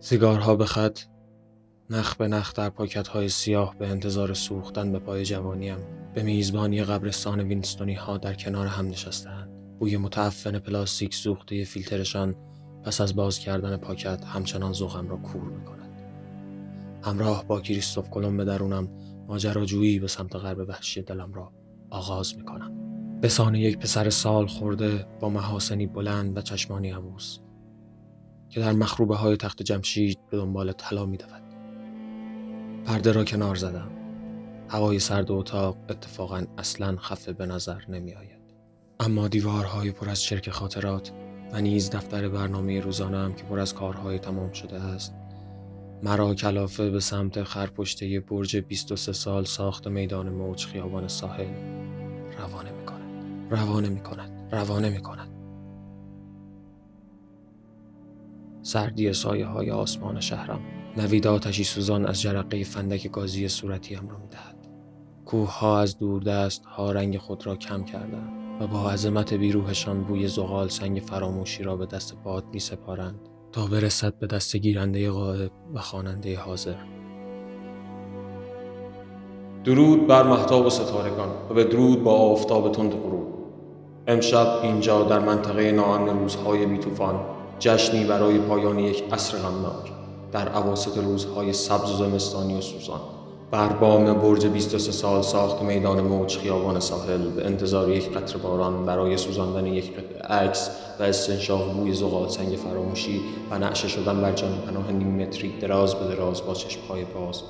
سیگارها به خط نخ به نخ در پاکت های سیاه به انتظار سوختن به پای جوانیم به میزبانی قبرستان وینستونی ها در کنار هم نشستند بوی متعفن پلاستیک سوخته فیلترشان پس از باز کردن پاکت همچنان ذوقم را کور می‌کند. همراه با کریستوف کلم درونم ماجراجویی به سمت غرب وحشی دلم را آغاز می‌کنم. به سانه یک پسر سال خورده با محاسنی بلند و چشمانی عبوس که در مخروبه های تخت جمشید به دنبال طلا میدود. پرده را کنار زدم. هوای سرد اتاق اتفاقا اصلا خفه به نظر نمی آید. اما دیوارهای پر از چرک خاطرات و نیز دفتر برنامه روزانم که پر از کارهای تمام شده است مرا کلافه به سمت خرپشته برج 23 سال ساخت میدان موج خیابان ساحل روانه می کند روانه می کند روانه می کند سردی سایه های آسمان شهرم. نوید آتشی سوزان از جرقه فندک گازی صورتیم را می‌دهد. کوه ها از دوردست ها رنگ خود را کم کردند و با عظمت بیروهشان بوی زغال سنگ فراموشی را به دست پاد می سپارند تا برسد به دست گیرنده غائب و خواننده حاضر. درود بر محتاب و ستارگان و به درود با آفتاب تند غروب. امشب اینجا در منطقه ناامن روزهای بیتوفان جشنی برای پایان یک عصر غمناک در عواسط روزهای سبز و زمستانی و سوزان. بر بام برج 23 سال ساخت میدان موج خیابان ساحل. به انتظار یک قطر باران برای سوزاندن یک عکس و استنشاق بوی زغال سنگ فراموشی و نعشه شدن بر جان پناه نیم متری دراز به دراز با چشمهای باز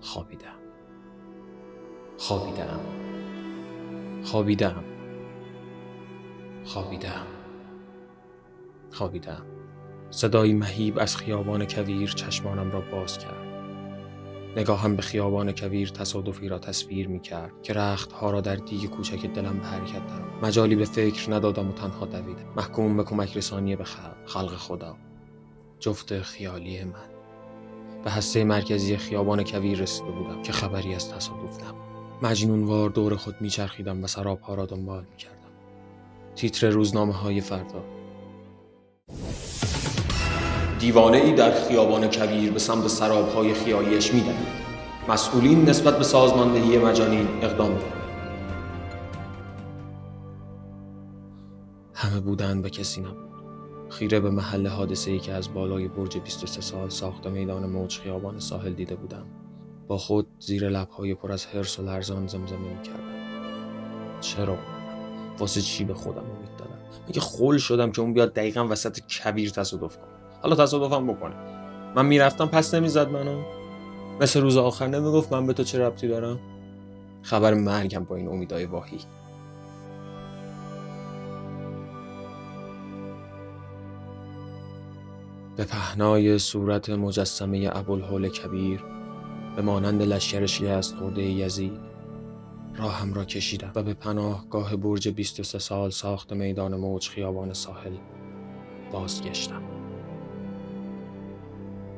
خوابیدم. خوابیدم. خوابیدم. خوابیدم. خوابیدم. صدایی مهیب از خیابان کویر چشمانم را باز کرد. نگاهم به خیابان کویر تصادفی را تصویر می کرد که رخت ها را در دیگ کوچک دلم به حرکت درم مجالی به فکر ندادم و تنها دویدم. محکوم به کمک رسانی به خلق, خلق خدا. جفت خیالی من. به هسته مرکزی خیابان کویر رسیده بودم که خبری از تصادف نبود. مجنونوار دور خود میچرخیدم و سرابها را دنبال می‌کردم. تیتر روزنامه های فردا. دیوانه ای در خیابان کویر به سمت سرابهای می مسئولین نسبت به سازماندهی مجانین اقدام کنند. همه بودند و کسی نبود. خیره به محل حادثه ای که از بالای برج 23 سال ساخت میدان موج خیابان ساحل دیده بودم. با خود زیر لبهای پر از حرس و لرزان زمزمه می کردم. چرا؟ واسه چی به خودم امید دادم؟ میگه خول شدم که اون بیاد دقیقا وسط کویر تصادف کنه. حالا تصادفم بکنه. من می‌رفتم پس نمی‌زد منو. مثل روز آخر نمی‌گفت من به تو چه ربطی دارم. خبر مرگم با این امیدای واهی. به پهنای صورت مجسمه ابوالهول کبیر به مانند لشکر شکست خورده یزید راهم را کشیدم و به پناهگاه برج 23 سال ساخت میدان موج خیابان ساحل بازگشتم.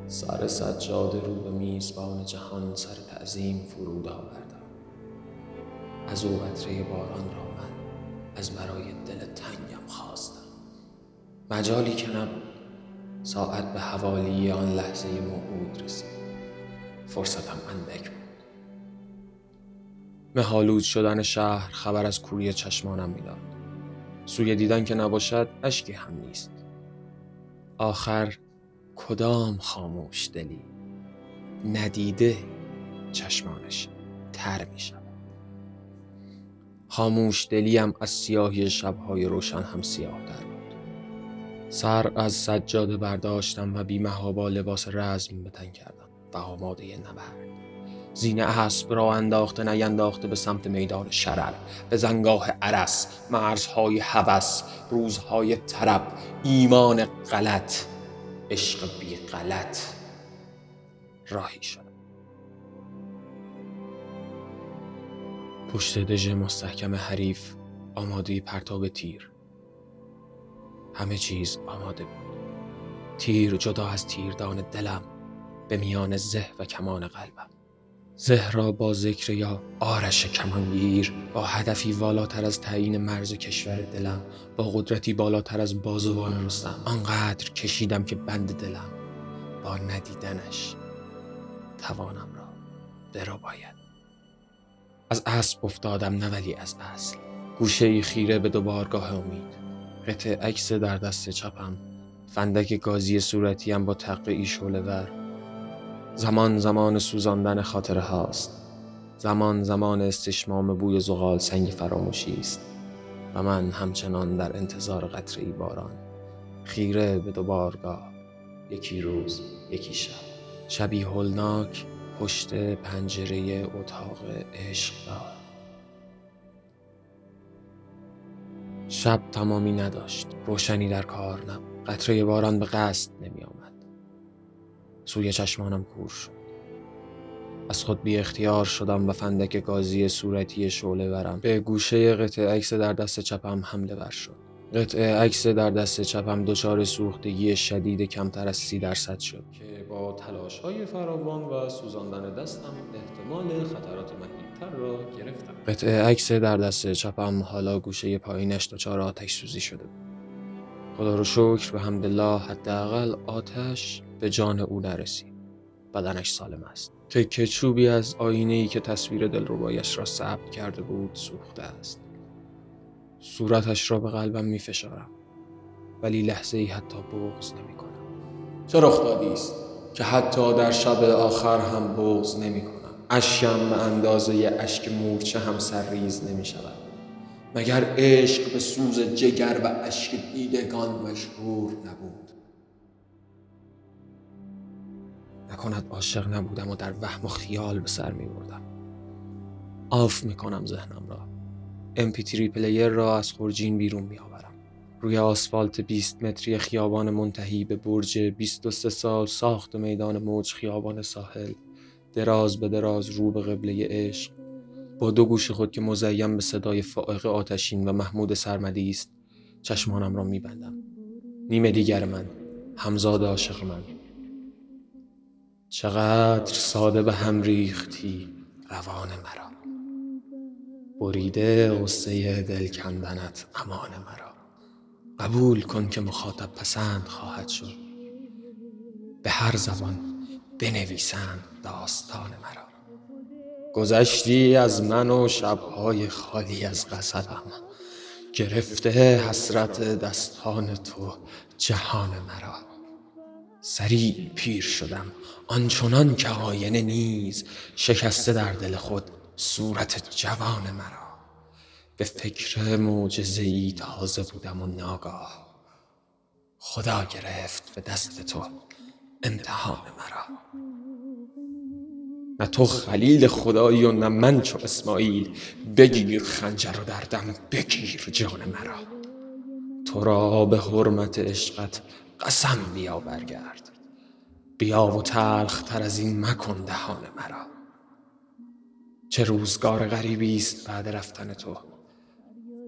سر سجاد رو به میزبان جهان سر تعظیم فرود آوردم. از او قطره باران را من از برای دل تنگم خواستم. مجالی که نبود ساعت به حوالی آن لحظه موعود رسید. فرصتم اندک بود. مهالود شدن شهر خبر از کوری چشمانم می‌داد. سوی دیدن که نباشد اشکی هم نیست. آخر کدام خاموش دلی ندیده چشمانش تر می شود؟ خاموش دلیم از سیاهی شبهای روشن هم سیاه در بود. سر از سجاده برداشتم و بیمهابا لباس رزم بتن کردم. و آماده نبرد. زین اسب را انداخته نینداخته به سمت میدان شرر. به زنگاه عرس مرزهای هوس روزهای طرب ایمان غلط. عشق بی غلط راهی شد. پشت دژ مستحکم حریف آماده پرتاب تیر. همه چیز آماده بود. تیر جدا از تیردان دلم به میان زه و کمان قلبم. زهرا با ذکر یا آرش کمانگیر با هدفی والاتر از تعیین مرز کشور دلم با قدرتی بالاتر از بازوان رستم آنقدر کشیدم که بند دلم با ندیدنش توانم را درو باید. از اسب افتادم نه ولی از اصل. گوشه ای خیره به دوبارگاه امید. قطع عکس در دست چپم. فندک گازی صورتیم با تقه ای زمان زمان سوزاندن خاطره هاست. زمان زمان استشمام بوی زغال سنگ فراموشی است. و من همچنان در انتظار قطره ای باران. خیره به دو بارگاه. یکی روز یکی شب. شبی هولناک پشت پنجره اتاق عشق دار شب تمامی نداشت. روشنی در کار نبود. قطره باران به قصد نمی سوی چشمانم کور شد. از خود بی اختیار شدم و فندک گازی صورتی شعله ورم. به گوشه قطع عکس در دست چپم حمله ور شد. قطعه عکس در دست چپم دچار سوختگی شدید کمتر از سی درصد شد. که با تلاش های فراوان و سوزاندن دستم احتمال خطرات مهیبتر را گرفتم. قطعه عکس در دست چپم حالا گوشه پایینش دچار آتش سوزی شده خدا رو شکر به حمدالله حداقل آتش به جان او نرسید بدنش سالم است. تکه چوبی از آینه ای که تصویر دلربایش را ثبت کرده بود سوخته است. صورتش را به قلبم می فشارم ولی لحظه ای حتی بغز نمی کنم چه رخ است که حتی در شب آخر هم بغز نمی کنم اشکم به اندازه اشک مورچه هم سرریز نمی شود مگر عشق به سوز جگر و اشک دیدگان مشهور نبود؟ نکند عاشق نبودم و در وهم و خیال به سر می بردم off می کنم ذهنم را. MP3 player را از خورجین بیرون می آورم. روی آسفالت 20 متری خیابان منتهی به برج 23 سال ساخت میدان موج خیابان ساحل. دراز به دراز رو به قبله عشق. با دو گوش خود که مزین به صدای فائق آتشین و محمود سرمدی است چشمانم را میبندم. نیمه دیگر من همزاد عاشق من. چقدر ساده به هم ریختی روان مرا. بریده غصه دل کندنت امان مرا. قبول کن که مخاطب پسند خواهد شد. به هر زبان بنویسند داستان مرا. گذشتی از من و شبهای خالی از غزلم گرفته حسرت دستان تو جهان مرا. سریع پیر شدم. آنچنان که آینه نیز شکسته در دل خود صورت جوان مرا. به فکر معجزه ای تازه بودم و ناگاه خدا گرفت به دست تو امتحان مرا. نه تو خلیل خدایی و نه من چو اسماعیل. بگیر خنجر و دردم بگیر جان مرا. تو را به حرمت عشقت قسم بیا برگرد بیا و تلخ تر از این مکن دهان مرا. چه روزگار غریبی است بعد رفتن تو.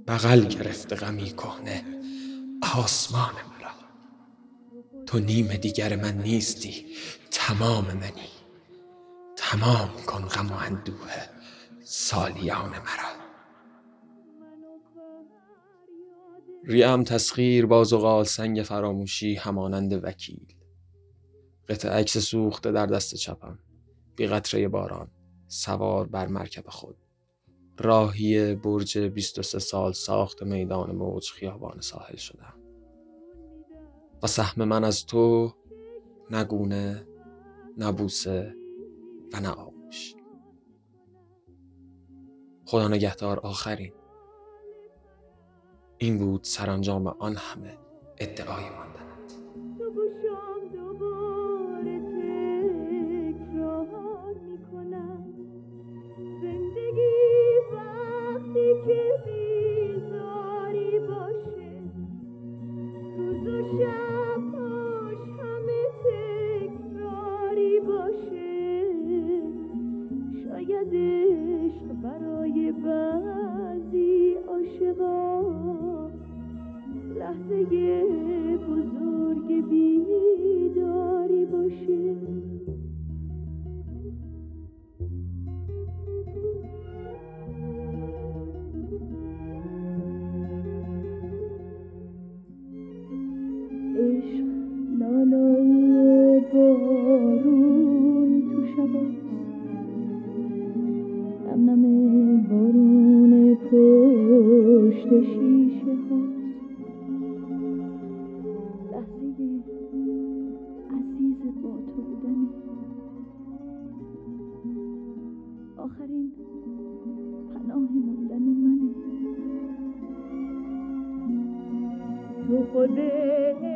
بغل گرفته غمی کهنه. آسمان مرا. تو نیم دیگر من نیستی. تمام منی. تمام کن غم و اندوه. سالیان مرا. ریم تسخیر باز و سنگ فراموشی همانند وکیل. قطع عکس سوخته در دست چپم. بی قطره باران. سوار بر مرکب خود. راهی برج 23 سال ساخت میدان موج خیابان ساحل شدم. و سهم من از تو نگونه نبوسه و نه آغوش. خدا نگهدار آخرین. این بود سرانجام آن همه ادعای ماندنت poder.